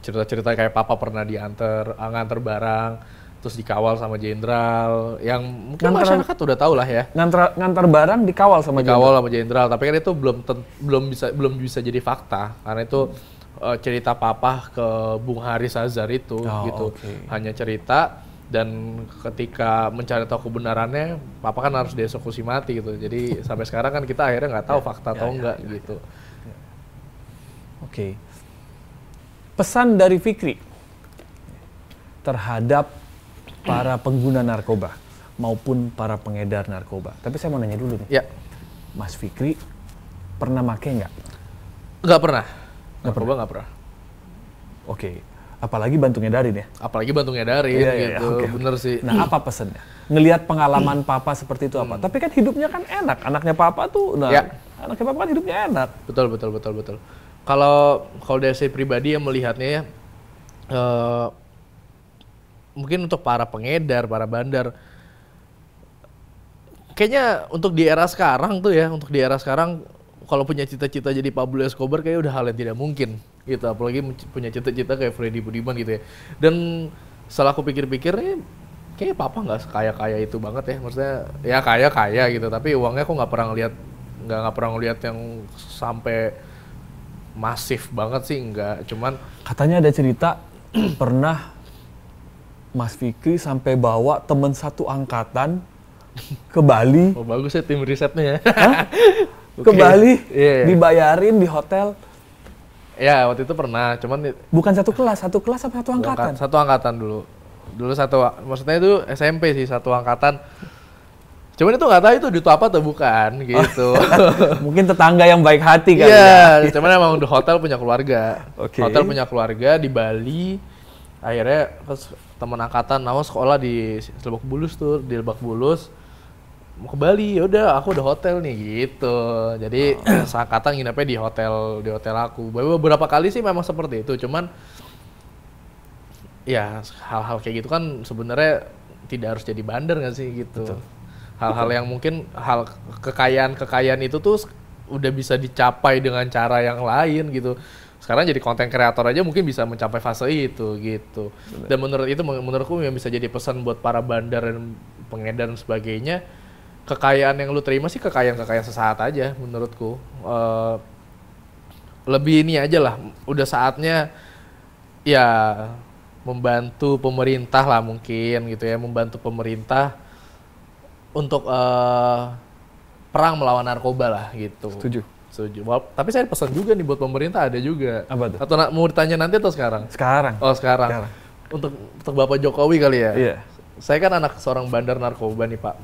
cerita-cerita kayak papa pernah diantar ah, nganter barang terus dikawal sama jenderal yang mungkin Nganter- masyarakat udah tahu lah ya. Ngantar, ngantar barang dikawal sama dikawal sama jenderal tapi kan itu belum ten- belum bisa belum bisa jadi fakta karena itu eh, cerita papa ke Bung Haris Azhar itu Oh, gitu. oke. hanya cerita dan ketika mencari tahu kebenarannya papa kan harus dieksekusi mati gitu. Jadi sampai sekarang kan kita akhirnya nggak tahu fakta atau ya, enggak ya, gitu. Oke. Pesan dari Fikri terhadap para pengguna narkoba maupun para pengedar narkoba. Tapi saya mau nanya dulu nih, ya Mas Fikri pernah make nggak? nggak pernah narkoba nggak pernah Oke. Apalagi bantu ngedarin ya. apalagi bantu ngedarin Iya, iya, gitu oke, oke. bener sih Nah, apa pesannya? Ngelihat pengalaman papa seperti itu apa? Tapi kan hidupnya kan enak. Anaknya papa tuh, nah, Ya. anaknya papa kan hidupnya enak. betul betul betul betul kalau kalau dari saya pribadi yang melihatnya ya eh, mungkin untuk para pengedar para bandar kayaknya untuk di era sekarang tuh ya untuk di era sekarang kalau punya cita-cita jadi Pablo Escobar kayak udah hal yang tidak mungkin gitu. Apalagi punya cita-cita kayak Freddy Budiman gitu ya. Dan setelah aku pikir-pikir eh, kayaknya papa nggak kaya kaya itu banget ya. Maksudnya ya kaya kaya gitu. Tapi uangnya aku nggak pernah ngeliat nggak nggak pernah ngeliat yang sampai masif banget sih nggak cuman Katanya ada cerita pernah Mas Fikri sampai bawa temen satu angkatan ke Bali, oh bagus ya tim risetnya ya ke Oke. Bali, Iya, iya. dibayarin di hotel. ya waktu itu pernah cuman Bukan satu kelas, satu kelas apa satu angkatan? Angkat- satu angkatan dulu dulu satu maksudnya itu SMP sih satu angkatan cuman itu nggak tahu itu duit apa atau bukan gitu. Mungkin tetangga yang baik hati kali iya ya. cuman emang udah hotel punya keluarga. Oke. hotel punya keluarga di Bali. Akhirnya terus teman angkatan nama sekolah di Lebak Bulus tuh di Lebak Bulus. Mau ke Bali ya udah aku udah hotel nih gitu. Jadi seangkatan nginepnya di hotel di hotel aku. Beberapa kali sih memang seperti itu cuman ya hal-hal kayak gitu kan sebenarnya tidak harus jadi bandar nggak sih gitu hal-hal yang mungkin hal kekayaan kekayaan itu tuh udah bisa dicapai dengan cara yang lain gitu. Sekarang jadi konten kreator aja mungkin bisa mencapai fase itu gitu. Dan menurut itu men- menurutku yang bisa jadi pesan buat para bandar dan pengedar dan sebagainya kekayaan yang lu terima sih kekayaan kekayaan sesaat aja menurutku. Eh, lebih ini aja lah udah saatnya ya membantu pemerintah lah mungkin gitu ya membantu pemerintah untuk eh, perang melawan narkoba lah gitu Setuju. setuju tapi saya pesan juga nih buat pemerintah ada juga Apa tuh? atau mau ditanya nanti atau sekarang Sekarang. oh sekarang, Sekarang. untuk untuk bapak Jokowi kali ya Iya. saya kan anak seorang bandar narkoba nih Pak.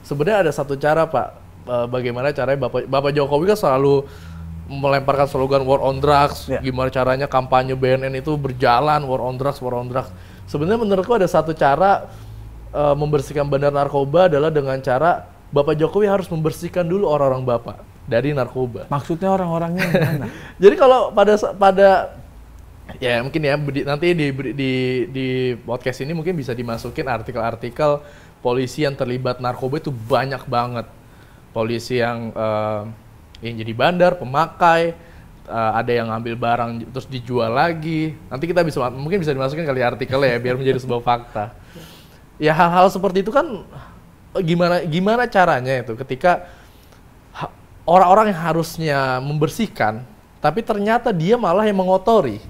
Sebenarnya ada satu cara Pak, eh, bagaimana caranya Bapak Bapak Jokowi kan selalu melemparkan slogan war on drugs. Iya. Gimana caranya kampanye BNN itu berjalan war on drugs, war on drugs. Sebenarnya menurutku ada satu cara eh, membersihkan bandar narkoba adalah dengan cara Bapak Jokowi harus membersihkan dulu orang-orang Bapak dari narkoba. Maksudnya orang-orangnya mana? Jadi kalau pada pada ya mungkin ya di- nanti di, di di podcast ini mungkin bisa dimasukin artikel-artikel polisi yang terlibat narkoba itu banyak banget. Polisi yang eh, yang jadi bandar, pemakai, eh, ada yang ngambil barang terus dijual lagi. Nanti kita bisa mungkin bisa dimasukin kali artikelnya ya biar menjadi sebuah fakta. Ya hal-hal seperti itu kan gimana gimana caranya itu ketika orang-orang yang harusnya membersihkan, tapi ternyata dia malah yang mengotori.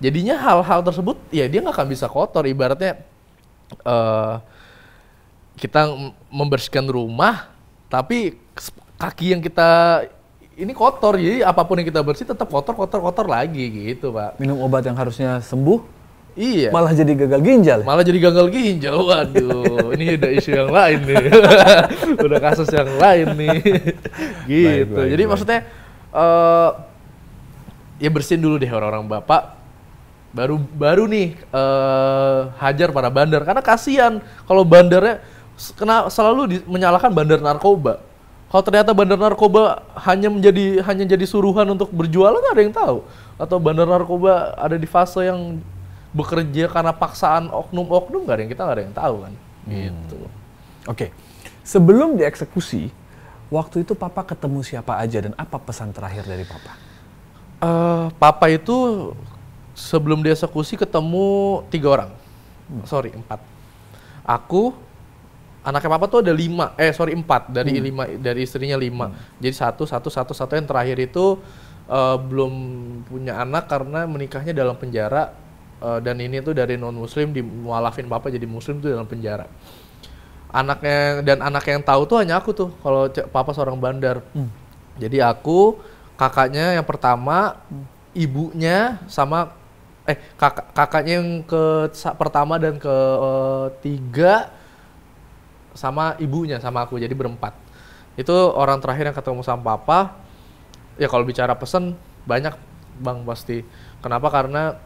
Jadinya hal-hal tersebut ya dia nggak akan bisa kotor. Ibaratnya eh kita membersihkan rumah, tapi kaki yang kita ini kotor. Jadi apa pun yang kita bersih tetap kotor, kotor, kotor lagi gitu, Pak. Minum obat yang harusnya sembuh, Iya. malah jadi gagal ginjal. Malah jadi gagal ginjal. Waduh, ini udah isu yang lain nih. udah kasus yang lain nih. gitu. baik, jadi baik. maksudnya eh ya bersihin dulu deh orang-orang Bapak. Baru baru nih eh hajar para bandar karena kasihan kalau bandarnya kena selalu di- menyalahkan bandar narkoba. Kalau ternyata bandar narkoba hanya menjadi hanya jadi suruhan untuk berjualan ada yang tahu. Atau bandar narkoba ada di fase yang bekerja karena paksaan oknum-oknum nggak ada yang kita nggak ada yang tahu kan. Gitu. Oke. Sebelum dieksekusi, waktu itu papa ketemu siapa aja dan apa pesan terakhir dari papa? Eh, papa itu sebelum dieksekusi ketemu tiga orang, sorry empat. Aku, anaknya papa tuh ada lima, eh sorry empat dari lima dari istrinya lima. Jadi satu satu satu satu yang terakhir itu eh, belum punya anak karena menikahnya dalam penjara Eh, dan ini tuh dari non muslim dimualafin papa jadi muslim tuh dalam penjara. Anaknya dan anak yang tahu tuh hanya aku tuh kalau papa seorang bandar. Jadi aku kakaknya yang pertama ibunya sama eh kakak kakaknya yang ke pertama dan ke eh, tiga sama ibunya sama aku jadi berempat. Itu orang terakhir yang ketemu sama papa. Ya kalau bicara pesen banyak bang pasti. Kenapa? Karena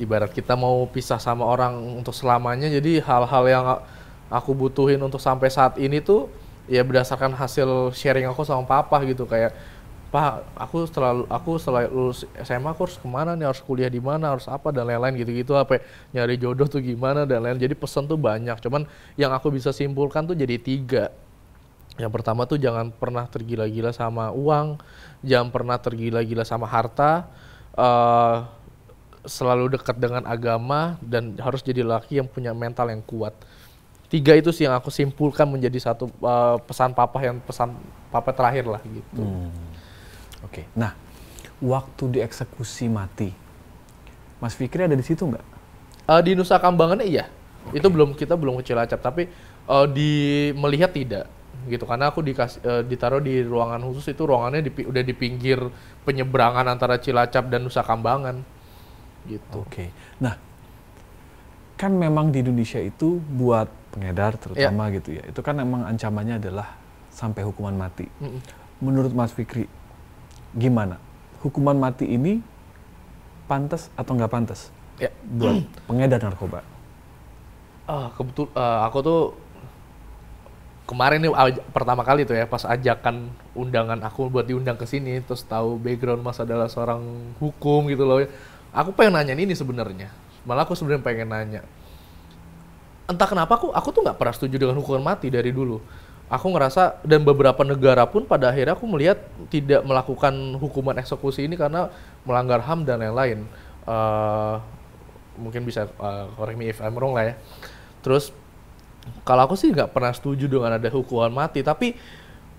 ibarat kita mau pisah sama orang untuk selamanya jadi hal-hal yang aku butuhin untuk sampai saat ini tuh ya berdasarkan hasil sharing aku sama papa gitu kayak pak aku setelah aku setelah lulus SMA aku harus ke mana nih? Harus kuliah di mana? Harus apa? Dan lain-lain gitu-gitu apa nyari jodoh tuh gimana dan lain jadi pesan tuh banyak cuman yang aku bisa simpulkan tuh jadi tiga. Yang pertama tuh jangan pernah tergila-gila sama uang, jangan pernah tergila-gila sama harta, eh, selalu dekat dengan agama dan harus jadi laki yang punya mental yang kuat. Tiga itu sih yang aku simpulkan menjadi satu eh, pesan papa yang pesan papa terakhir lah gitu. Oke. Nah, waktu dieksekusi mati, Mas Fikri ada di situ nggak? Eh, di Nusa Kambangan iya, itu belum kita belum ke Cilacap tapi eh, di melihat tidak gitu karena aku dikasih eh, ditaruh di ruangan khusus itu ruangannya di, udah di pinggir penyeberangan antara Cilacap dan Nusa Kambangan gitu. Oke. Nah, kan memang di Indonesia itu buat pengedar terutama gitu ya. Itu kan memang ancamannya adalah sampai hukuman mati. Mm-mm. Menurut Mas Fikri, gimana? Hukuman mati ini pantas atau nggak pantas Ya, buat pengedar narkoba? ah kebetul eh, aku tuh kemarin nih pertama kali tuh ya pas ajakan undangan aku buat diundang ke sini terus tahu background Mas adalah seorang hukum gitu loh. Aku pengen nanya ini sebenarnya. Malah aku sebenarnya pengen nanya. Entah kenapa aku aku tuh nggak pernah setuju dengan hukuman mati dari dulu. Aku ngerasa dan beberapa negara pun pada akhirnya aku melihat tidak melakukan hukuman eksekusi ini karena melanggar HAM dan lain-lain. Eh, mungkin bisa eh, correct me if I'm wrong lah ya. Terus kalau aku sih nggak pernah setuju dengan ada hukuman mati, tapi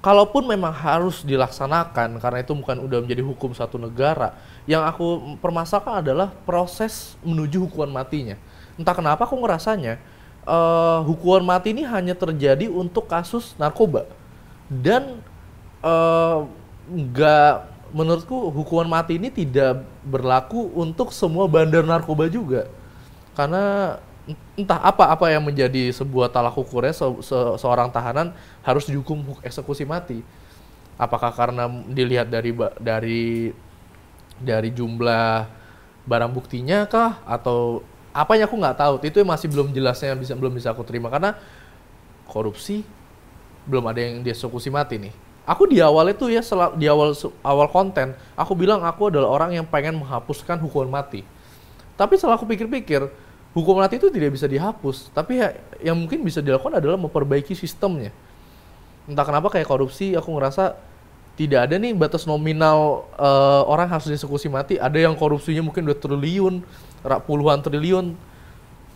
kalaupun memang harus dilaksanakan karena itu bukan udah menjadi hukum satu negara, yang aku permasalahkan adalah proses menuju hukuman matinya. Entah kenapa aku ngerasanya eh, hukuman mati ini hanya terjadi untuk kasus narkoba dan eh, nggak menurutku hukuman mati ini tidak berlaku untuk semua bandar narkoba juga karena entah apa apa yang menjadi sebuah talak ukurnya se- se- seorang tahanan harus dihukum huk- eksekusi mati. Apakah karena dilihat dari dari dari jumlah barang buktinya kah atau apanya aku nggak tahu. Itu masih belum jelasnya bisa belum bisa aku terima. Karena korupsi belum ada yang dieksekusi mati nih. Aku di awal itu ya di awal awal konten aku bilang aku adalah orang yang pengen menghapuskan hukuman mati. Tapi setelah aku pikir-pikir hukuman mati itu tidak bisa dihapus tapi ya, yang mungkin bisa dilakukan adalah memperbaiki sistemnya. Entah kenapa kayak korupsi aku ngerasa tidak ada nih batas nominal eh, orang harus dieksekusi mati. Ada yang korupsinya mungkin udah triliun puluhan triliun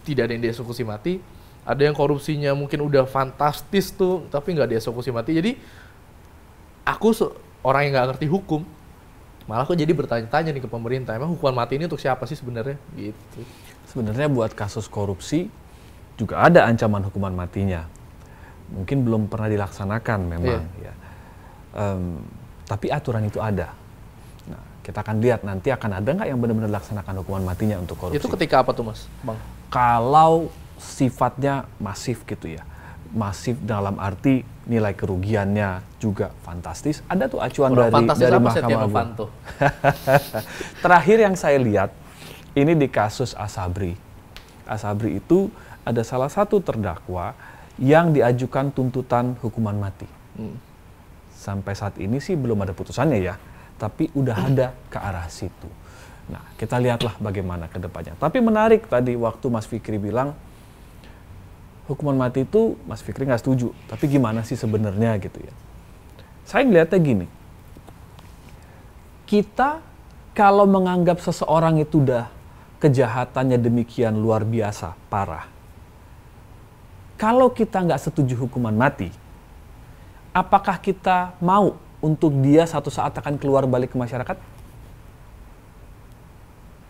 tidak ada yang dieksekusi mati. Ada yang korupsinya mungkin udah fantastis tuh tapi nggak dieksekusi mati. Jadi aku orang yang nggak ngerti hukum malah aku jadi bertanya-tanya nih ke pemerintah emang hukuman mati ini untuk siapa sih sebenarnya? Gitu Sebenarnya buat kasus korupsi juga ada ancaman hukuman matinya. Mungkin belum pernah dilaksanakan memang ya. Em, tapi aturan itu ada. Nah, kita akan lihat nanti akan ada nggak yang benar-benar dilaksanakan hukuman matinya untuk korupsi. itu ketika apa tuh mas bang Kalau sifatnya masif gitu ya. Masif dalam arti nilai kerugiannya juga fantastis. Ada tuh acuan Udah dari dari Mahkamah Agung. Terakhir yang saya lihat ini di kasus Asabri. Asabri itu ada salah satu terdakwa yang diajukan tuntutan hukuman mati. Hmm. Sampai saat ini sih belum ada putusannya ya, tapi udah ada ke arah situ. Nah, kita lihatlah bagaimana ke depannya. Tapi menarik tadi waktu Mas Fikri bilang hukuman mati itu Mas Fikri nggak setuju. Tapi gimana sih sebenarnya gitu ya? Saya ngeliatnya gini, kita kalau menganggap seseorang itu udah kejahatannya demikian luar biasa, parah. Kalau kita nggak setuju hukuman mati, apakah kita mau untuk dia satu saat akan keluar balik ke masyarakat?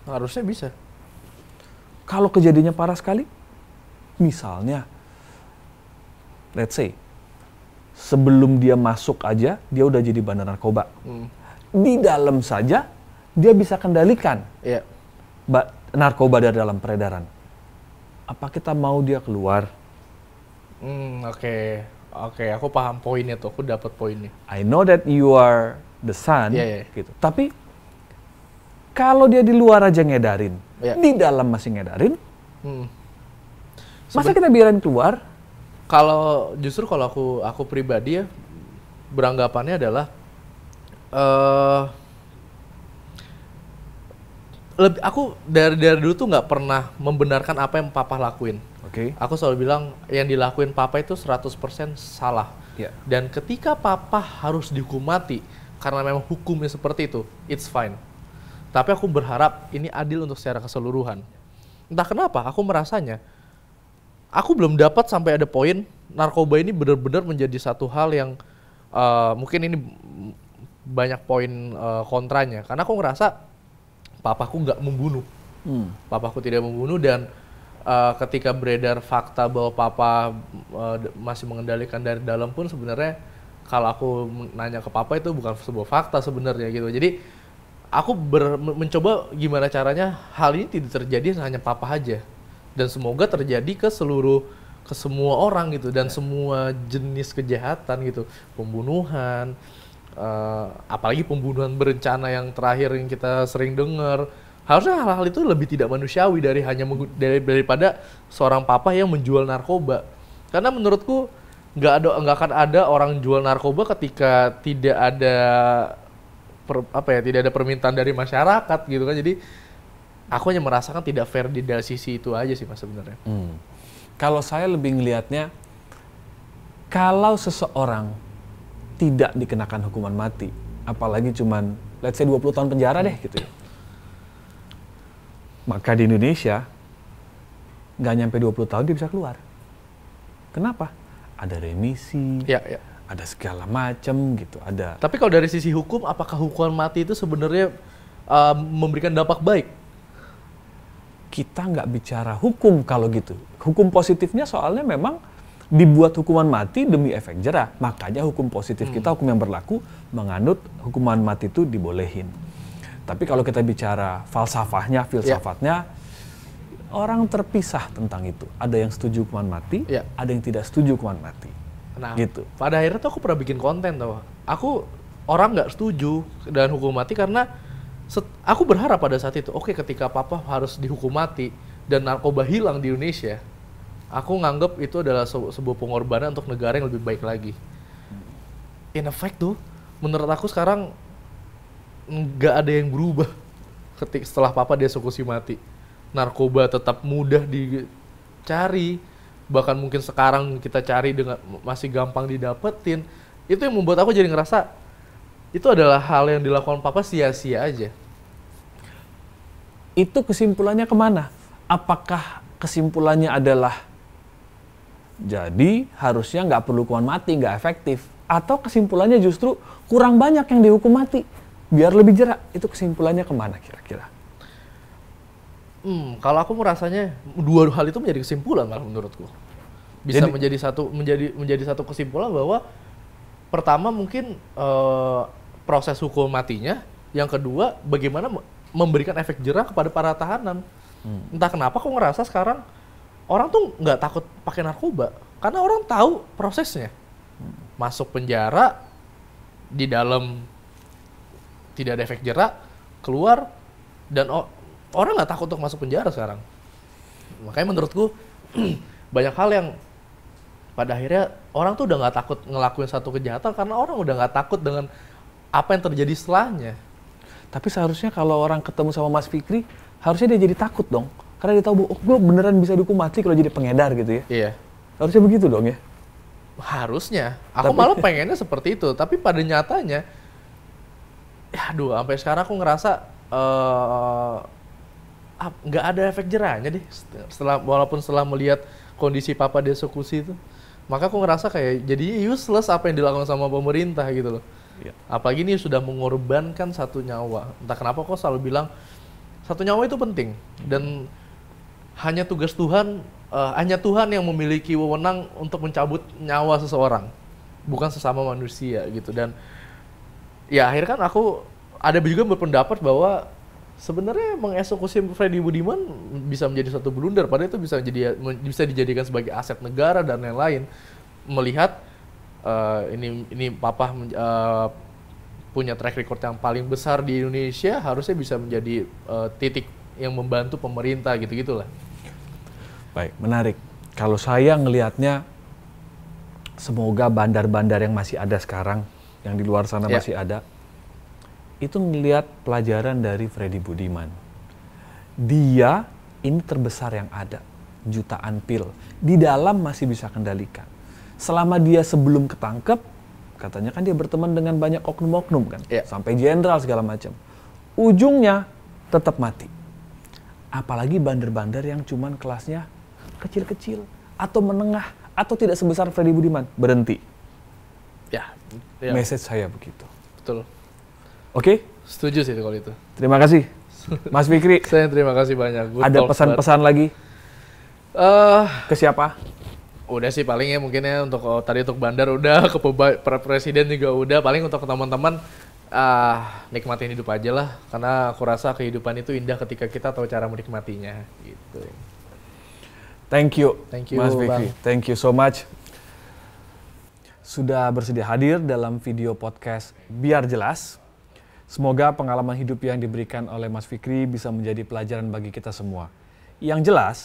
harusnya bisa Kalau kejadiannya parah sekali, misalnya, let's say, sebelum dia masuk aja, dia udah jadi bandar narkoba. Hmm. Di dalam saja, dia bisa kendalikan Iya. Ba- narkoba dari dalam peredaran. Apa kita mau dia keluar? Hmm, oke. Oke, aku paham poinnya tuh. Aku dapat poinnya. I know that you are the son, Iya, iya. gitu. Tapi kalau dia di luar aja ngedarin, Iya. di dalam masih ngedarin, Hmm. masa kita biarin keluar? Kalau justru kalau aku aku pribadi ya beranggapannya adalah eh lebih aku dari dari dulu tuh nggak pernah membenarkan apa yang papa lakuin. Oke. Aku selalu bilang yang dilakuin papa itu 100% salah. Ya. Dan ketika papa harus dihukum mati karena memang hukumnya seperti itu, it's fine. Tapi aku berharap ini adil untuk secara keseluruhan. Entah kenapa, aku merasanya aku belum dapat sampai ada poin narkoba ini benar-benar menjadi satu hal yang eh, mungkin ini banyak poin eh, kontranya. Karena aku ngerasa papaku nggak membunuh. Hmm. papaku tidak membunuh dan uh, ketika beredar fakta bahwa papa uh, masih mengendalikan dari dalam pun sebenarnya kalau aku nanya ke papa itu bukan sebuah fakta sebenarnya gitu. Jadi aku ber- men- mencoba gimana caranya hal ini tidak terjadi hanya papa aja. Dan semoga terjadi ke seluruh ke semua orang gitu dan semua jenis kejahatan gitu. Pembunuhan eh, apalagi pembunuhan berencana yang terakhir yang kita sering dengar. Harusnya hal-hal itu lebih tidak manusiawi dari hanya dari, daripada seorang papa yang menjual narkoba. Karena menurutku nggak ada nggak akan ada orang jual narkoba ketika tidak ada per- apa ya tidak ada permintaan dari masyarakat gitu kan. Jadi aku hanya merasakan tidak fair di dari sisi itu aja sih mas sebenarnya. Hmm. Kalau saya lebih ngelihatnya, kalau seseorang tidak dikenakan hukuman mati, apalagi cuman let's say 20 tahun penjara deh gitu ya. Maka di Indonesia nggak nyampe 20 tahun dia bisa keluar. Kenapa? Ada remisi, ya ya ada segala macam gitu, ada tapi kalau dari sisi hukum apakah hukuman mati itu sebenarnya uh, memberikan dampak baik kita nggak bicara hukum kalau gitu. Hukum positifnya soalnya memang dibuat hukuman mati demi efek jerah. Makanya hukum positif kita, hukum yang berlaku, menganut hukuman mati itu dibolehin. Tapi kalau kita bicara falsafahnya, filsafatnya, orang terpisah tentang itu. Ada yang setuju hukuman mati, Ya. ada yang tidak setuju hukuman mati. Nah, Gitu. pada akhirnya tuh aku pernah bikin konten tuh. Aku orang nggak setuju dengan hukum mati karena set- aku berharap pada saat itu, oke ketika papa harus dihukum mati dan narkoba hilang di Indonesia, aku nganggep itu adalah se- sebuah pengorbanan untuk negara yang lebih baik lagi. In effect tuh, menurut aku sekarang nggak ada yang berubah ketika setelah papa dieksekusi mati. Narkoba tetap mudah dicari, bahkan mungkin sekarang kita cari dengan masih gampang didapetin. Itu yang membuat aku jadi ngerasa itu adalah hal yang dilakukan papa sia-sia aja. Itu kesimpulannya ke mana? Apakah kesimpulannya adalah jadi harusnya nggak perlu hukuman mati, nggak efektif? Atau kesimpulannya justru kurang banyak yang dihukum mati, biar lebih jerak? Itu kesimpulannya ke mana kira-kira? Hmm, kalau aku merasanya dua hal itu menjadi kesimpulan malah menurutku. Bisa Jadi- menjadi satu menjadi menjadi satu kesimpulan bahwa pertama mungkin eh, proses hukum matinya, yang kedua bagaimana me- memberikan efek jerah kepada para tahanan. Entah kenapa aku ngerasa sekarang orang tuh nggak takut pakai narkoba karena orang tahu prosesnya. Masuk penjara di dalam tidak ada efek jerah, keluar dan orang nggak takut untuk masuk penjara sekarang. Makanya menurutku banyak hal yang pada akhirnya orang tuh udah nggak takut ngelakuin satu kejahatan karena orang udah nggak takut dengan apa yang terjadi setelahnya. Tapi seharusnya kalau orang ketemu sama Mas Fikri, harusnya dia jadi takut dong. Karena dia tahu, oh gue beneran bisa dihukum mati kalau jadi pengedar gitu ya. Iya. Harusnya begitu dong ya. Harusnya. Aku Tapi- malah pengennya seperti itu. Tapi pada nyatanya, ya aduh, sampai sekarang aku ngerasa eh, nggak ada efek jerahnya deh. Setelah walaupun setelah melihat kondisi papa dieksekusi itu, maka aku ngerasa kayak jadi useless apa yang dilakukan sama pemerintah gitu loh. Iya. Apalagi ini sudah mengorbankan satu nyawa. Entah kenapa kok selalu bilang satu nyawa itu penting dan hanya tugas Tuhan, eh, hanya Tuhan yang memiliki wewenang untuk mencabut nyawa seseorang, bukan sesama manusia gitu. Dan ya akhirnya kan aku ada juga berpendapat bahwa sebenarnya mengeksekusi Freddy Budiman bisa menjadi satu blunder, padahal itu bisa jadi bisa dijadikan sebagai aset negara dan lain-lain. Melihat eh, ini ini papa eh, punya track record yang paling besar di Indonesia, harusnya bisa menjadi eh, titik yang membantu pemerintah gitu-gitulah. Baik, menarik. Kalau saya ngelihatnya, semoga bandar-bandar yang masih ada sekarang, yang di luar sana Ya. masih ada, itu ngelihat pelajaran dari Freddy Budiman. Dia ini terbesar yang ada, jutaan pil. Di dalam masih bisa kendalikan. Selama dia sebelum ketangkep, katanya kan dia berteman dengan banyak oknum-oknum kan, Ya. sampai jenderal segala macam. Ujungnya tetap mati apalagi bandar-bandar yang cuman kelasnya kecil-kecil atau menengah atau tidak sebesar Freddy Budiman berhenti. Ya, ya Message saya begitu. betul. Oke, Setuju sih kalau itu. terima kasih Mas Fikri. Saya terima kasih banyak. Good Ada pesan-pesan lagi. Eh, ke siapa? udah sih paling ya mungkin ya untuk oh, tadi untuk bandar udah ke presiden juga udah paling untuk teman-teman ah nikmatin hidup aja lah karena aku rasa kehidupan itu indah ketika kita tahu cara menikmatinya gitu. Thank you, Thank you, Mas Fikri. Bang. Thank you so much. Sudah bersedia hadir dalam video podcast Biar Jelas. Semoga pengalaman hidup yang diberikan oleh Mas Fikri bisa menjadi pelajaran bagi kita semua. Yang jelas,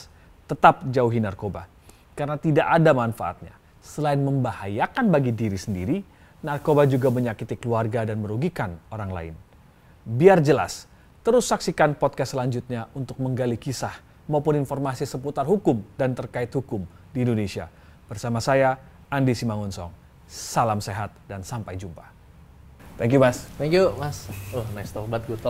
tetap jauhi narkoba. Karena tidak ada manfaatnya. Selain membahayakan bagi diri sendiri, narkoba juga menyakiti keluarga dan merugikan orang lain. Biar jelas, terus saksikan podcast selanjutnya untuk menggali kisah maupun informasi seputar hukum dan terkait hukum di Indonesia. Bersama saya, Andi Simangunsong. Salam sehat dan sampai jumpa. Thank you, Mas. Thank you, Mas. Oh, nice talk.